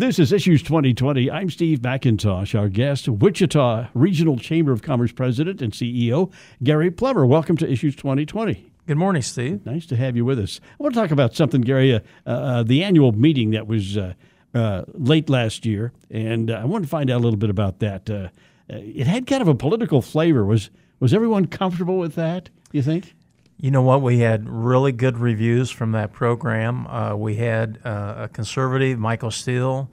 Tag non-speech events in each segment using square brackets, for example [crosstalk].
This is Issues 2020. I'm Steve McIntosh. Our guest, Wichita Regional Chamber of Commerce President and CEO, Gary Plummer. Welcome to Issues 2020. Good morning, Steve. Nice to have you with us. I want to talk about something, Gary, uh, uh, the annual meeting that was uh, uh late last year, and uh, I want to find out a little bit about that. Uh, it had kind of a political flavor. Was was everyone comfortable with that? You think? You know what? We had really good reviews from that program. Uh, we had uh, a conservative, Michael Steele,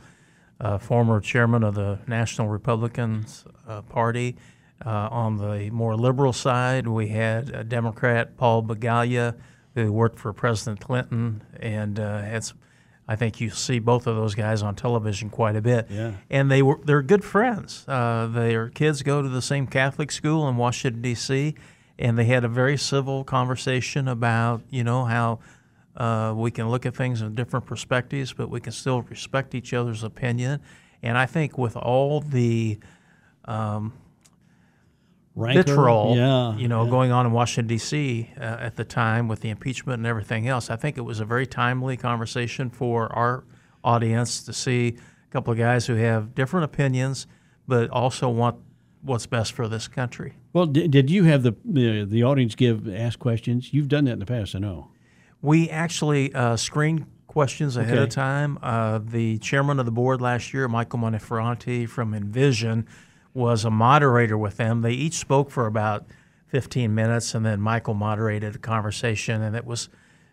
uh, former chairman of the National Republicans uh, Party. Uh, on the more liberal side, we had a Democrat, Paul Begala, who worked for President Clinton and uh, had I think you see both of those guys on television quite a bit. Yeah. And they were they're good friends. their kids go to the same Catholic school in Washington D.C and they had a very civil conversation about you know how uh, we can look at things in different perspectives, but we can still respect each other's opinion. And I think with all the um, Rancor, vitriol, yeah, you know, yeah. going on in Washington D.C. Uh, at the time with the impeachment and everything else, I think it was a very timely conversation for our audience to see a couple of guys who have different opinions, but also want what's best for this country. Well, did, did you have the, the the audience give ask questions? You've done that in the past, I know. We actually uh, screened questions ahead Okay. of time. Uh, the chairman of the board last year, Michael Monteferrante from Envision, was a moderator with them. They each spoke for about 15 minutes, and then Michael moderated a conversation, and it was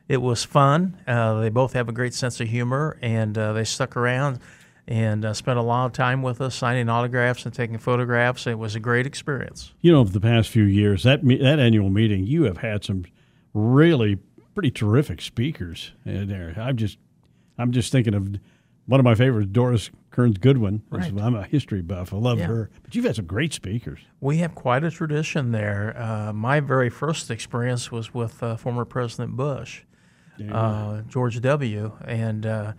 it was fun. Uh, they both have a great sense of humor, and uh, they stuck around and uh, spent a lot of time with us, signing autographs and taking photographs. It was a great experience. You know, over the past few years, that me- that annual meeting, you have had some really pretty terrific speakers in there. I'm just I'm just thinking of one of my favorites, Doris Kearns Goodwin. Right. I'm a history buff. I love Yeah. her. But you've had some great speakers. We have quite a tradition there. Uh, my very first experience was with uh, former President Bush, uh, George W., and uh,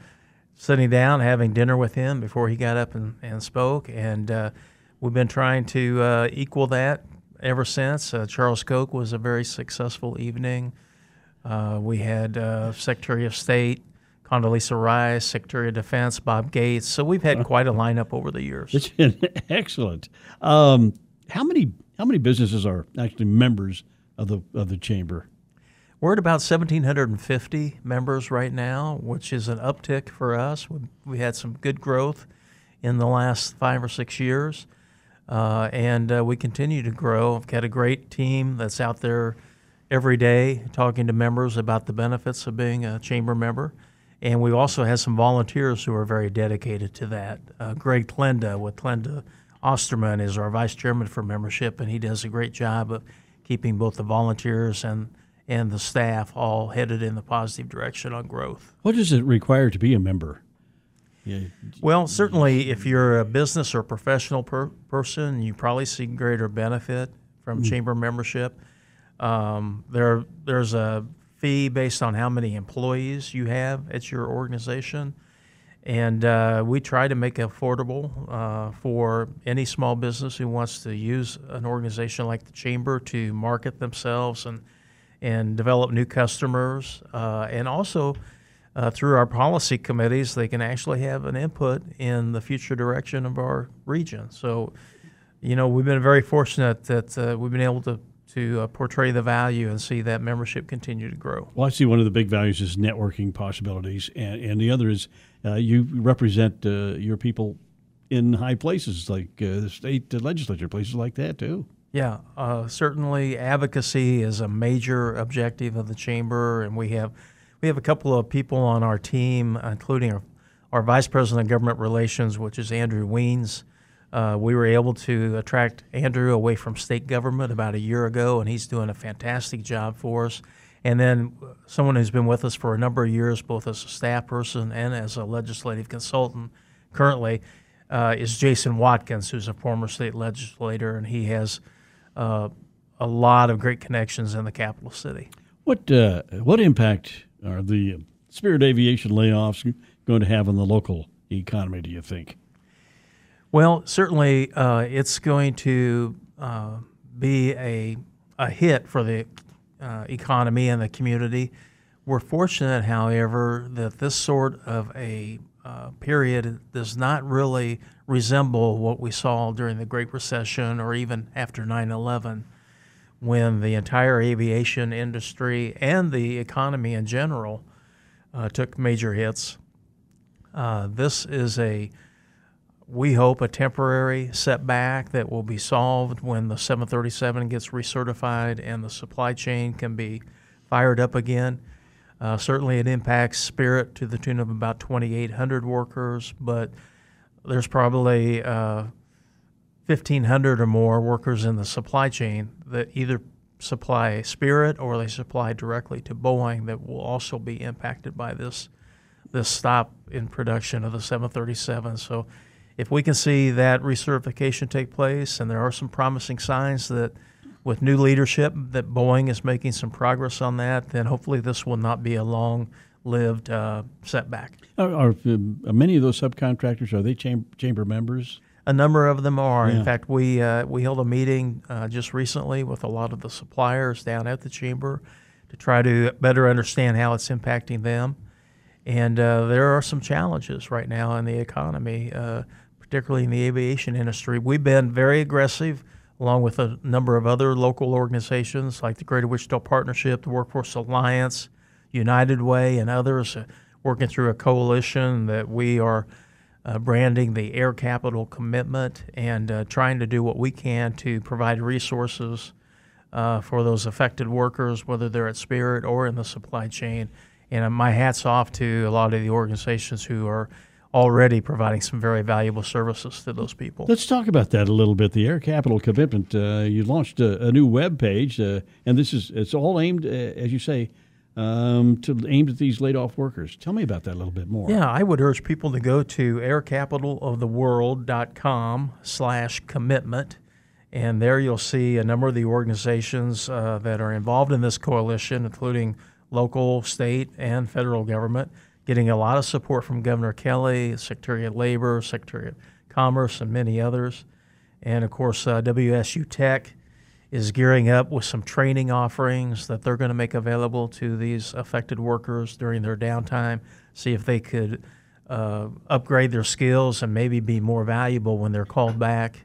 sitting down, having dinner with him before he got up and, and spoke. And uh, we've been trying to uh, equal that ever since. Uh, Charles Koch was a very successful evening. Uh, we had uh, Secretary of State Condoleezza Rice, Secretary of Defense Bob Gates. So we've had quite a lineup over the years. It's been [laughs] excellent. Um, how many how many businesses are actually members of the of the chamber? We're at about 1,750 members right now, which is an uptick for us. We, had some good growth in the last five or six years, uh, and uh, we continue to grow. I've got a great team that's out there every day talking to members about the benefits of being a chamber member. And we also have some volunteers who are very dedicated to that. Uh, Greg Tlenda with Klenda Austerman is our vice chairman for membership, and he does a great job of keeping both the volunteers and and the staff all headed in the positive direction on growth. What does it require to be a member? Yeah, Well, certainly, if you're a business or professional per- person, you probably see greater benefit from chamber membership. Um, there, there's a fee based on how many employees you have at your organization, and uh, we try to make it affordable uh, for any small business who wants to use an organization like the chamber to market themselves and and develop new customers, uh, and also uh, through our policy committees, they can actually have an input in the future direction of our region. So, you know, we've been very fortunate that uh, we've been able to to uh, portray the value and see that membership continue to grow. Well, I see one of the big values is networking possibilities, and, and the other is uh, you represent uh, your people in high places like uh, the state legislature, places like that too. Yeah, uh, certainly advocacy is a major objective of the chamber, and we have we have a couple of people on our team, including our, our vice president of government relations, which is Andrew Wiens. Uh, we were able to attract Andrew away from state government about a year ago, and he's doing a fantastic job for us. And then someone who's been with us for a number of years, both as a staff person and as a legislative consultant, currently uh, is Jason Watkins, who's a former state legislator, and he has uh, a lot of great connections in the capital city. What uh, what impact are the Spirit Aviation layoffs going to have on the local economy? Do you think? Well, certainly, uh, it's going to uh, be a a hit for the uh, economy and the community. We're fortunate, however, that this sort of a uh, period does not really resemble what we saw during the Great Recession or even after 9 11, when the entire aviation industry and the economy in general uh, took major hits. Uh, this is a, we hope, a temporary setback that will be solved when the 737 gets recertified and the supply chain can be fired up again. Uh, certainly, it impacts Spirit to the tune of about 2,800 workers, but there's probably uh, 1,500 or more workers in the supply chain that either supply Spirit or they supply directly to Boeing that will also be impacted by this this stop in production of the 737. So, if we can see that recertification take place, and there are some promising signs that with new leadership that Boeing is making some progress on that, then hopefully this will not be a long lived uh, setback. Are, are, are, many of those subcontractors are they chamber, chamber members? A number of them are. Yeah. In fact, we uh, we held a meeting uh, just recently with a lot of the suppliers down at the chamber to try to better understand how it's impacting them. And uh, there are some challenges right now in the economy, uh, particularly in the aviation industry. We've been very aggressive along with a number of other local organizations like the Greater Wichita Partnership, the Workforce Alliance, United Way, and others, uh, working through a coalition that we are uh, branding the Air Capital Commitment and uh, trying to do what we can to provide resources uh, for those affected workers, whether they're at Spirit or in the supply chain. And uh, my hat's off to a lot of the organizations who are already providing some very valuable services to those people. Let's talk about that a little bit. The Air Capital Commitment. Uh, you launched a, a, new web page, uh, and this is it's all aimed, uh, as you say, um, to aimed at these laid off workers. Tell me about that a little bit more. Yeah, I would urge people to go to aircapitaloftheworld.com slash commitment. And there you'll see a number of the organizations uh, that are involved in this coalition, including local, state, and federal government getting a lot of support from Governor Kelly, Secretary of Labor, Secretary of Commerce, and many others. And of course, uh, WSU Tech is gearing up with some training offerings that they're going to make available to these affected workers during their downtime, see if they could uh, upgrade their skills and maybe be more valuable when they're called back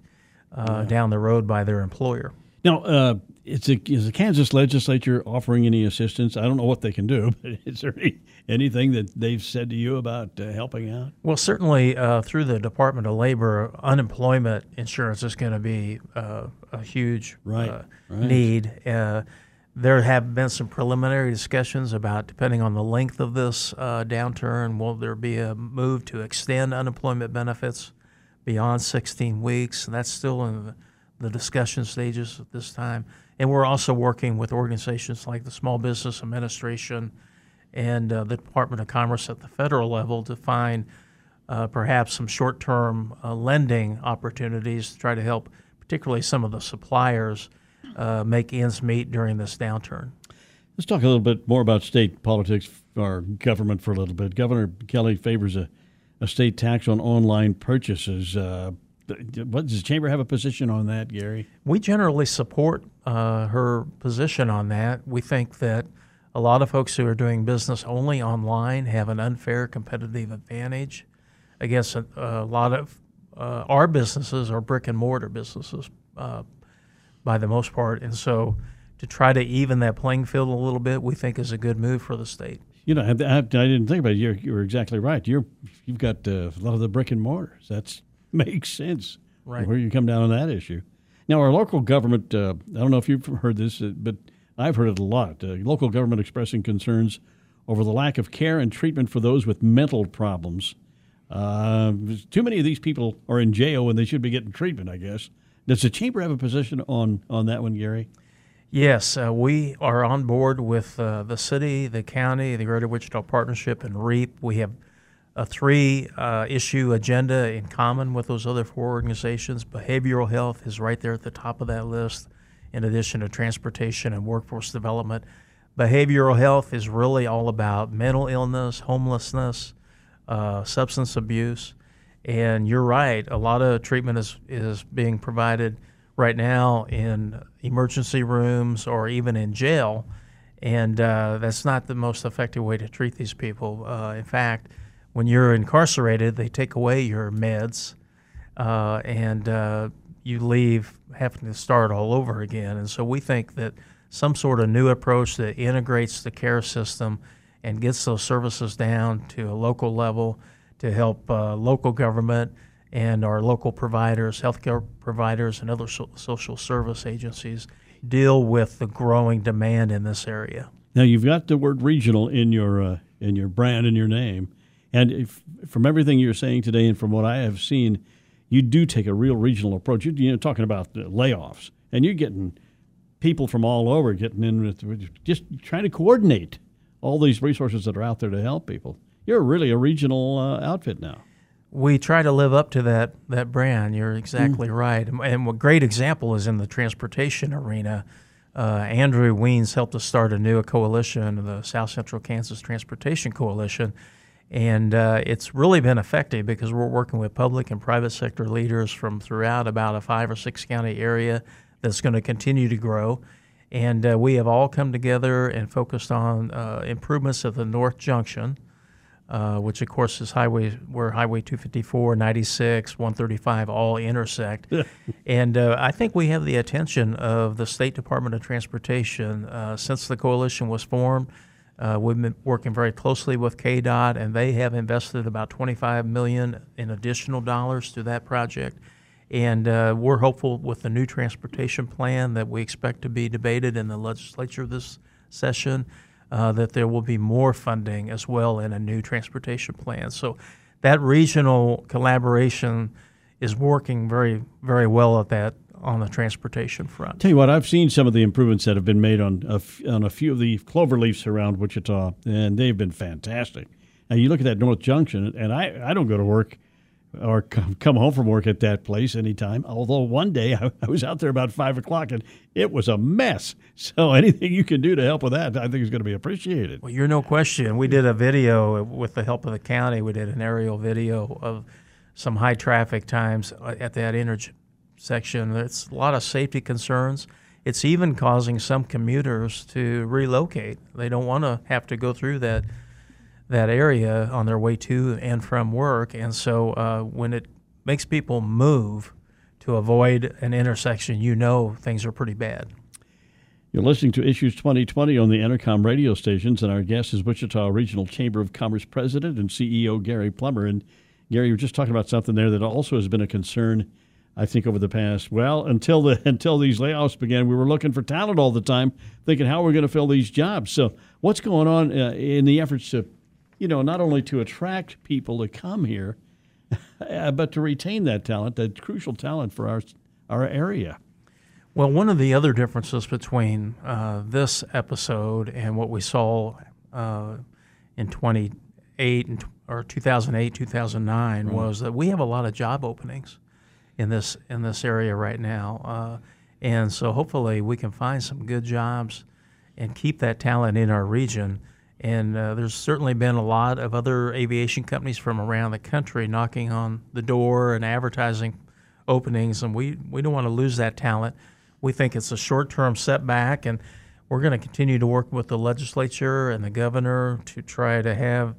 uh, yeah. down the road by their employer. Now, uh, is, a, is the Kansas legislature offering any assistance? I don't know what they can do, [laughs] but is there any, anything that they've said to you about uh, helping out? Well, certainly uh, through the Department of Labor, unemployment insurance is going to be uh, a huge right, uh, right. need. Uh, there have been some preliminary discussions about, depending on the length of this uh, downturn, will there be a move to extend unemployment benefits beyond 16 weeks? And that's still in the, the discussion stages at this time. And we're also working with organizations like the Small Business Administration and uh, the Department of Commerce at the federal level to find uh, perhaps some short term uh, lending opportunities to try to help, particularly some of the suppliers, uh, make ends meet during this downturn. Let's talk a little bit more about state politics or government for a little bit. Governor Kelly favors a, a state tax on online purchases. What, does the chamber have a position on that, Gary? We generally support uh, her position on that. We think that a lot of folks who are doing business only online have an unfair competitive advantage against a, a lot of uh, our businesses are brick and mortar businesses uh, by the most part. And so to try to even that playing field a little bit, we think is a good move for the state. You know, I, I didn't think about it. You're, you're exactly right. You're, you've got uh, a lot of the brick and mortars. That makes sense. Right. Where you come down on that issue. Now, our local government, uh, I don't know if you've heard this, uh, but I've heard it a lot. Uh, local government expressing concerns over the lack of care and treatment for those with mental problems. Uh, too many of these people are in jail when they should be getting treatment, I guess. Does the chamber have a position on, on that one, Gary? Yes, uh, we are on board with uh, the city, the county, the Greater Wichita Partnership, and REAP. We have a three uh, issue agenda in common with those other four organizations. Behavioral health is right there at the top of that list, in addition to transportation and workforce development. Behavioral health is really all about mental illness, homelessness, uh, substance abuse. And you're right, a lot of treatment is, is being provided right now in emergency rooms or even in jail. And uh, that's not the most effective way to treat these people. Uh, in fact, when you're incarcerated, they take away your meds uh, and uh, you leave having to start all over again. And so we think that some sort of new approach that integrates the care system and gets those services down to a local level to help uh, local government and our local providers, healthcare providers, and other so- social service agencies deal with the growing demand in this area. Now you've got the word regional in your uh, in your brand and your name, and if, from everything you're saying today and from what I have seen, you do take a real regional approach. You're, you know talking about the layoffs, and you're getting people from all over getting in with just trying to coordinate all these resources that are out there to help people. You're really a regional uh, outfit now. We try to live up to that that brand. You're exactly mm. right. And a great example is in the transportation arena. Uh, Andrew Wiens helped us start a new coalition, the South Central Kansas Transportation Coalition, and uh, it's really been effective because we're working with public and private sector leaders from throughout about a five or six county area that's going to continue to grow. And uh, we have all come together and focused on uh, improvements at the North Junction, uh, which of course is highway where Highway 254, 96, 135 all intersect. [laughs] and uh, I think we have the attention of the State Department of Transportation uh, since the coalition was formed. Uh, we've been working very closely with KDOT, and they have invested about 25 million in additional dollars to that project. And uh, we're hopeful with the new transportation plan that we expect to be debated in the legislature this session uh, that there will be more funding as well in a new transportation plan. So that regional collaboration is working very, very well at that on the transportation front. Tell you what, I've seen some of the improvements that have been made on a, on a few of the clover leafs around Wichita, and they've been fantastic. Now you look at that North Junction, and I, I don't go to work or come home from work at that place anytime. Although one day [laughs] I, was out there about five o'clock and it was a mess. [laughs] So anything you can do to help with that, I think is going to be appreciated. Well, you're no question. We did a video with the help of the county. We did an aerial video of some high traffic times at that intersection. There's a lot of safety concerns. It's even causing some commuters to relocate. They don't want to have to go through that that area on their way to and from work. And so uh, when it makes people move to avoid an intersection, you know things are pretty bad. You're listening to Issues 2020 on the Entercom radio stations, and our guest is Wichita Regional Chamber of Commerce President and CEO Gary Plummer. And Gary, you were just talking about something there that also has been a concern, I think, over the past. Well, until the [laughs] until these layoffs began, we were looking for talent all the time, thinking how we're going to fill these jobs. So, what's going on uh, in the efforts to you know, not only to attract people to come here, [laughs] but to retain that talent, that crucial talent for our our area. Well, one of the other differences between uh, this episode and what we saw uh, in 28 and, or 2008, 2009 right. was that we have a lot of job openings in this in this area right now, uh, and so hopefully we can find some good jobs and keep that talent in our region. And uh, there's certainly been a lot of other aviation companies from around the country knocking on the door and advertising openings, and we, we don't want to lose that talent. We think it's a short term setback, and we're going to continue to work with the legislature and the governor to try to have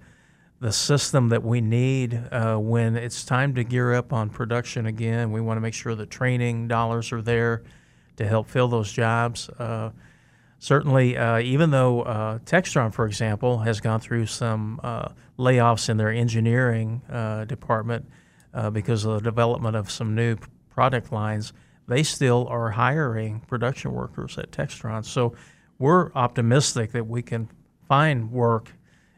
the system that we need uh, when it's time to gear up on production again. We want to make sure the training dollars are there to help fill those jobs. Uh, certainly, uh, even though uh, Textron, for example, has gone through some uh, layoffs in their engineering uh, department because of the development of some new product lines, they still are hiring production workers at Textron. So we're optimistic that we can find work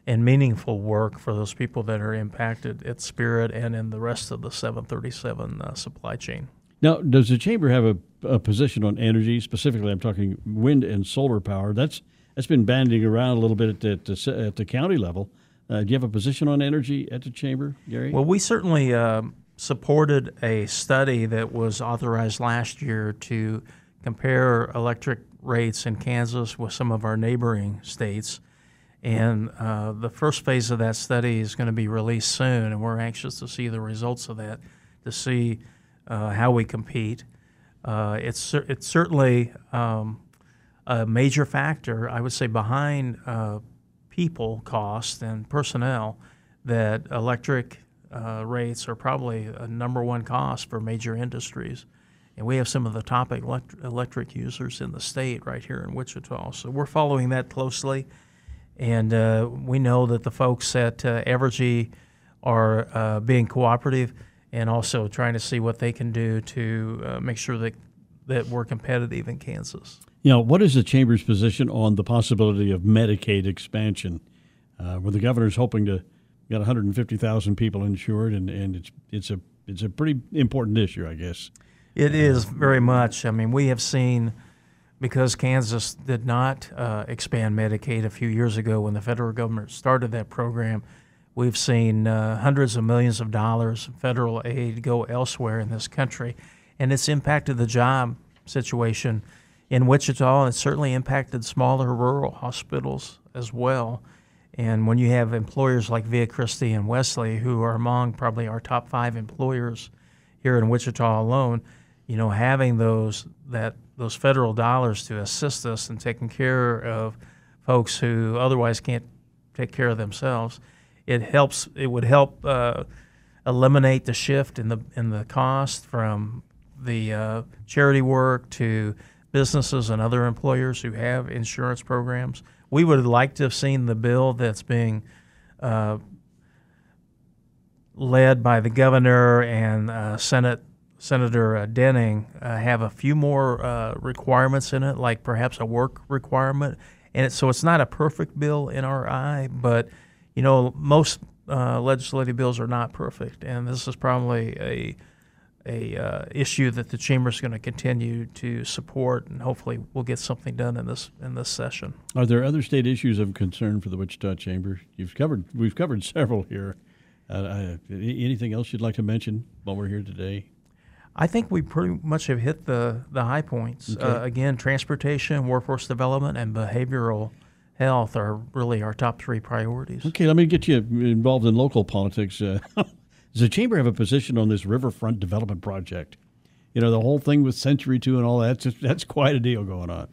and meaningful work for those people that are impacted at Spirit and in the rest of the 737 uh, supply chain. Now, does the chamber have a, a, position on energy? Specifically, I'm talking wind and solar power. That's that's been banding around a little bit at the, at the county level. Uh, do you have a position on energy at the chamber, Gary? Well, we certainly uh, supported a study that was authorized last year to compare electric rates in Kansas with some of our neighboring states. And uh, the first phase of that study is going to be released soon, and we're anxious to see the results of that to see uh, how we compete. Uh, it's it's certainly um, a major factor, I would say, behind uh, people cost and personnel that electric uh, rates are probably a number one cost for major industries. And we have some of the top elect- electric users in the state right here in Wichita. So we're following that closely. And uh, we know that the folks at uh, Evergy are uh, being cooperative and also trying to see what they can do to uh, make sure that, that we're competitive in Kansas. You know, what is the chamber's position on the possibility of Medicaid expansion, uh, where the governor's hoping to get 150,000 people insured, and, and it's it's a it's a pretty important issue, I guess. It is very much. I mean, we have seen because Kansas did not uh, expand Medicaid a few years ago when the federal government started that program. We've seen uh, hundreds of millions of dollars of federal aid go elsewhere in this country, and it's impacted the job situation in Wichita, and it certainly impacted smaller rural hospitals as well. And when you have employers like Via Christi and Wesley, who are among probably our top five employers here in Wichita alone, you know, having those that those federal dollars to assist us in taking care of folks who otherwise can't take care of themselves, it helps. It would help uh, eliminate the shift in the in the cost from the uh, charity work to businesses and other employers who have insurance programs. We would like to have seen the bill that's being uh, led by the governor and uh, Senate Senator uh, Denning uh, have a few more uh, requirements in it, like perhaps a work requirement. And it, so it's not a perfect bill in our eye, but you know most uh, legislative bills are not perfect, and this is probably a a uh, issue that the chamber is going to continue to support, and hopefully we'll get something done in this in this session. Are there other state issues of concern for the Wichita Chamber? You've covered we've covered [laughs] several here. Uh, anything else you'd like to mention while we're here today? I think we pretty much have hit the, the high points. Okay. Uh, again, transportation, workforce development, and behavioral health are really our top three priorities. Okay, let me get you involved in local politics. Uh, [laughs] does the chamber have a position on this riverfront development project? You know, the whole thing with Century Two and all that. Just, that's quite a deal going on.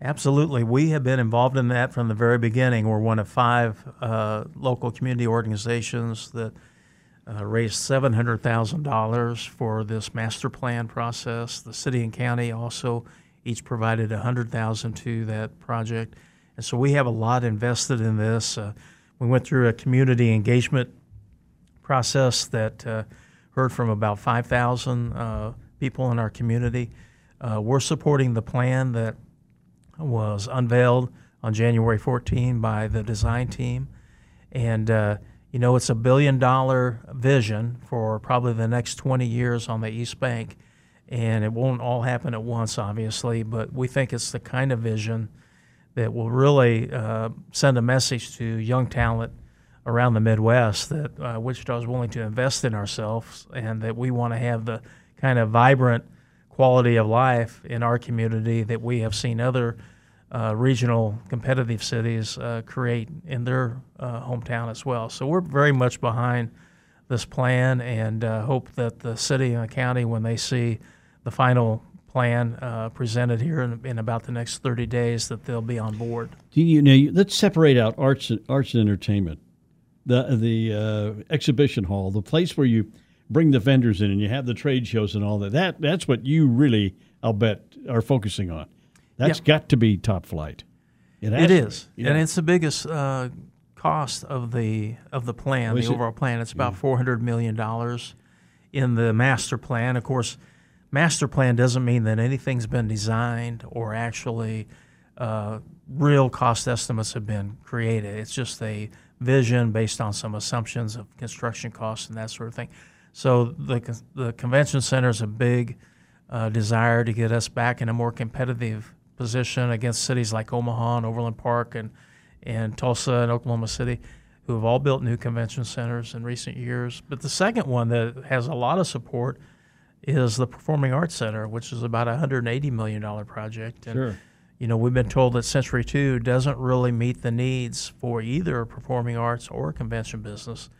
Absolutely. We have been involved in that from the very beginning. We're one of five uh, local community organizations that – uh, raised $700,000 for this master plan process. The city and county also each provided 100,000 to that project. And so we have a lot invested in this. Uh, we went through a community engagement process that uh, heard from about 5,000 uh, people in our community. Uh, we're supporting the plan that was unveiled on January 14 by the design team. And uh, you know, it's a billion dollar vision for probably the next 20 years on the East Bank. And it won't all happen at once, obviously, but we think it's the kind of vision that will really uh, send a message to young talent around the Midwest that uh, Wichita is willing to invest in ourselves and that we want to have the kind of vibrant quality of life in our community that we have seen other uh, regional competitive cities uh, create in their uh, hometown as well. So we're very much behind this plan and uh, hope that the city and the county, when they see the final plan uh, presented here in, in, about the next 30 days, that they'll be on board. Do you know? Let's separate out arts, arts and entertainment, the the uh, exhibition hall, the place where you bring the vendors in and you have the trade shows and all that. That that's what you really, I'll bet, are focusing on. That's Yeah. got to be top flight. It, It to and it's the biggest uh, cost of the of the plan, is the it? overall plan. It's about four hundred million dollars in the master plan. Of course, master plan doesn't mean that anything's been designed or actually uh, real cost estimates have been created. It's just a vision based on some assumptions of construction costs and that sort of thing. So the the convention center is a big uh, desire to get us back in a more competitive position against cities like Omaha and Overland Park and and Tulsa and Oklahoma City, who have all built new convention centers in recent years. But the second one that has a lot of support is the Performing Arts Center, which is about a $180 million project. And, Sure. You know, we've been told that Century 2 doesn't really meet the needs for either performing arts or convention business.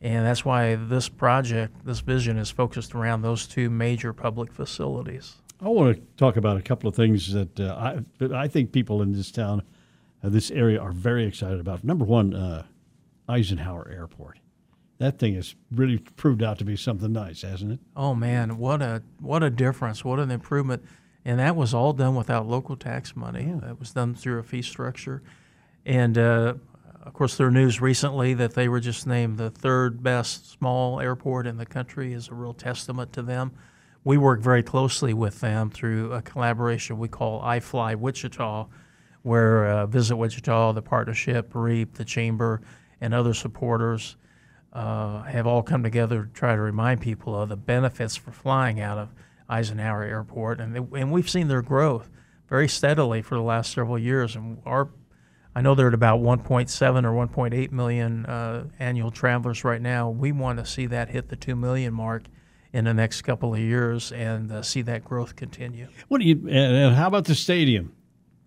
And that's why this project, this vision, is focused around those two major public facilities. I want to talk about a couple of things that uh, I I think people in this town, uh, this area, are very excited about. Number one, uh, Eisenhower Airport. That thing has really proved out to be something nice, hasn't it? Oh man, what a what a difference! What an improvement! And that was all done without local tax money. That was done through a fee structure, and uh, of course, there news recently that they were just named the third best small airport in the country is a real testament to them. We work very closely with them through a collaboration we call iFly Wichita, where uh, Visit Wichita, the partnership, REAP, the chamber, and other supporters uh, have all come together to try to remind people of the benefits for flying out of Eisenhower Airport, and they, and we've seen their growth very steadily for the last several years. And our, I know they're at about 1.7 or 1.8 million uh, annual travelers right now. We want to see that hit the two million mark in the next couple of years and uh, see that growth continue. What do you? And, how about the stadium?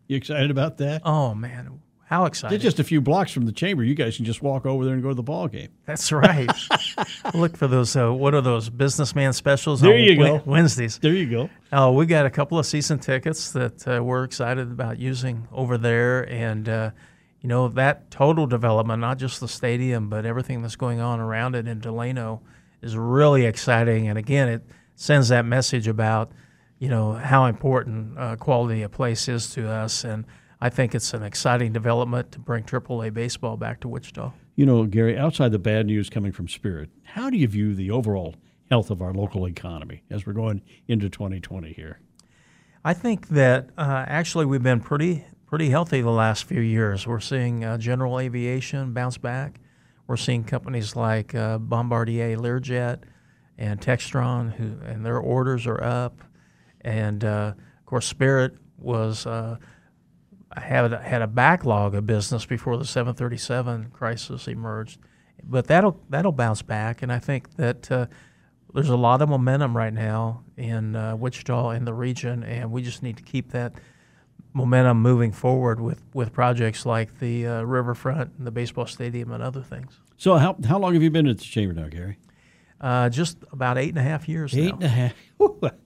You excited about that? Oh man, how excited! They're just a few blocks from the chamber. You guys can just walk over there and go to the ball game. That's right. [laughs] Look for those. Uh, what are those businessman specials? There on you go. Wednesdays. There you go. Oh, we got a couple of season tickets that uh, we're excited about using over there, and uh, you know that total development, not just the stadium, but everything that's going on around it in Delano, is really exciting. And again, it sends that message about you know how important uh, quality of place is to us, and I think it's an exciting development to bring AAA baseball back to Wichita. You know, Gary, outside the bad news coming from Spirit, how do you view the overall health of our local economy as we're going into 2020 here? I think that uh, actually we've been pretty pretty healthy the last few years. We're seeing uh, general aviation bounce back. We're seeing companies like uh, Bombardier Learjet and Textron, who and their orders are up. And uh, of course, Spirit was uh, had had a backlog of business before the 737 crisis emerged, but that'll that'll bounce back. And I think that uh, there's a lot of momentum right now in uh, Wichita and the region, and we just need to keep that momentum moving forward with, with projects like the uh, riverfront and the baseball stadium and other things. So, how, how long have you been at the chamber now, Gary? Uh, just about eight and a half years Eight now. and a half.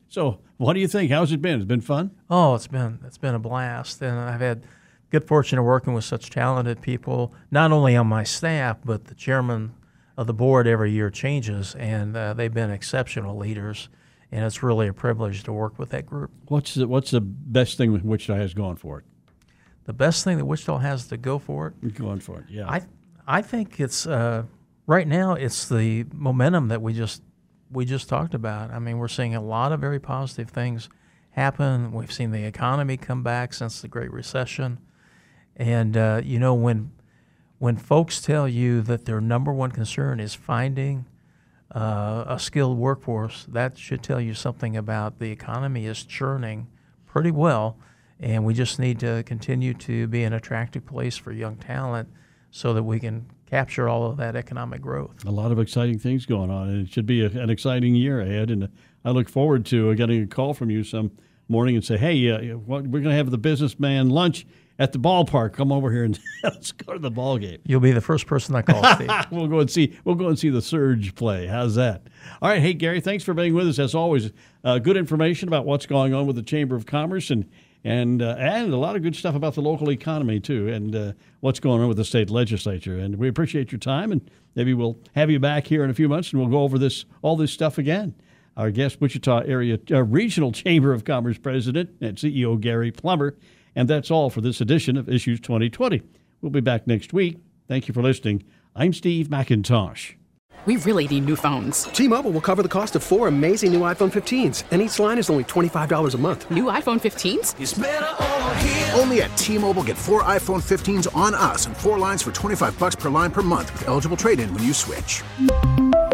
So, what do you think? How's it been? It's been fun? Oh, it's been it's been a blast, and I've had good fortune of working with such talented people, not only on my staff, but the chairman of the board every year changes, and uh, they've been exceptional leaders, and it's really a privilege to work with that group. What's the, what's the best thing that Wichita has going for it? The best thing that Wichita has to go for it, Going for it, yeah. I I think it's uh, right now it's the momentum that we just we just talked about. I mean, we're seeing a lot of very positive things happen. We've seen the economy come back since the Great Recession, and uh, you know when when folks tell you that their number one concern is finding uh, a skilled workforce, that should tell you something about the economy is churning pretty well, and we just need to continue to be an attractive place for young talent so that we can capture all of that economic growth. a lot of exciting things going on, and it should be a, an exciting year ahead. And I look forward to getting a call from you some morning and say, "Hey, uh, what, we're going to have the businessman lunch at the ballpark. Come over here and [laughs] let's go to the ball game. You'll be the first person I call, Steve. [laughs] We'll go and see. We'll go and see the Surge play. How's that? All right. Hey, Gary, thanks for being with us as always. Uh, good information about what's going on with the Chamber of Commerce and and uh, and a lot of good stuff about the local economy too, and uh, what's going on with the state legislature. And we appreciate your time, and maybe we'll have you back here in a few months, and we'll go over this all this stuff again. Our guest, Wichita Area uh, Regional Chamber of Commerce President and CEO Gary Plummer. And that's all for this edition of Issues 2020. We'll be back next week. Thank you for listening. I'm Steve McIntosh. We really need new phones. T-Mobile will cover the cost of four amazing new iPhone 15s, and each line is only $25 a month. New iPhone 15s? Only at T-Mobile get four iPhone 15s on us and four lines for 25 bucks per line per month with eligible trade-in when you switch.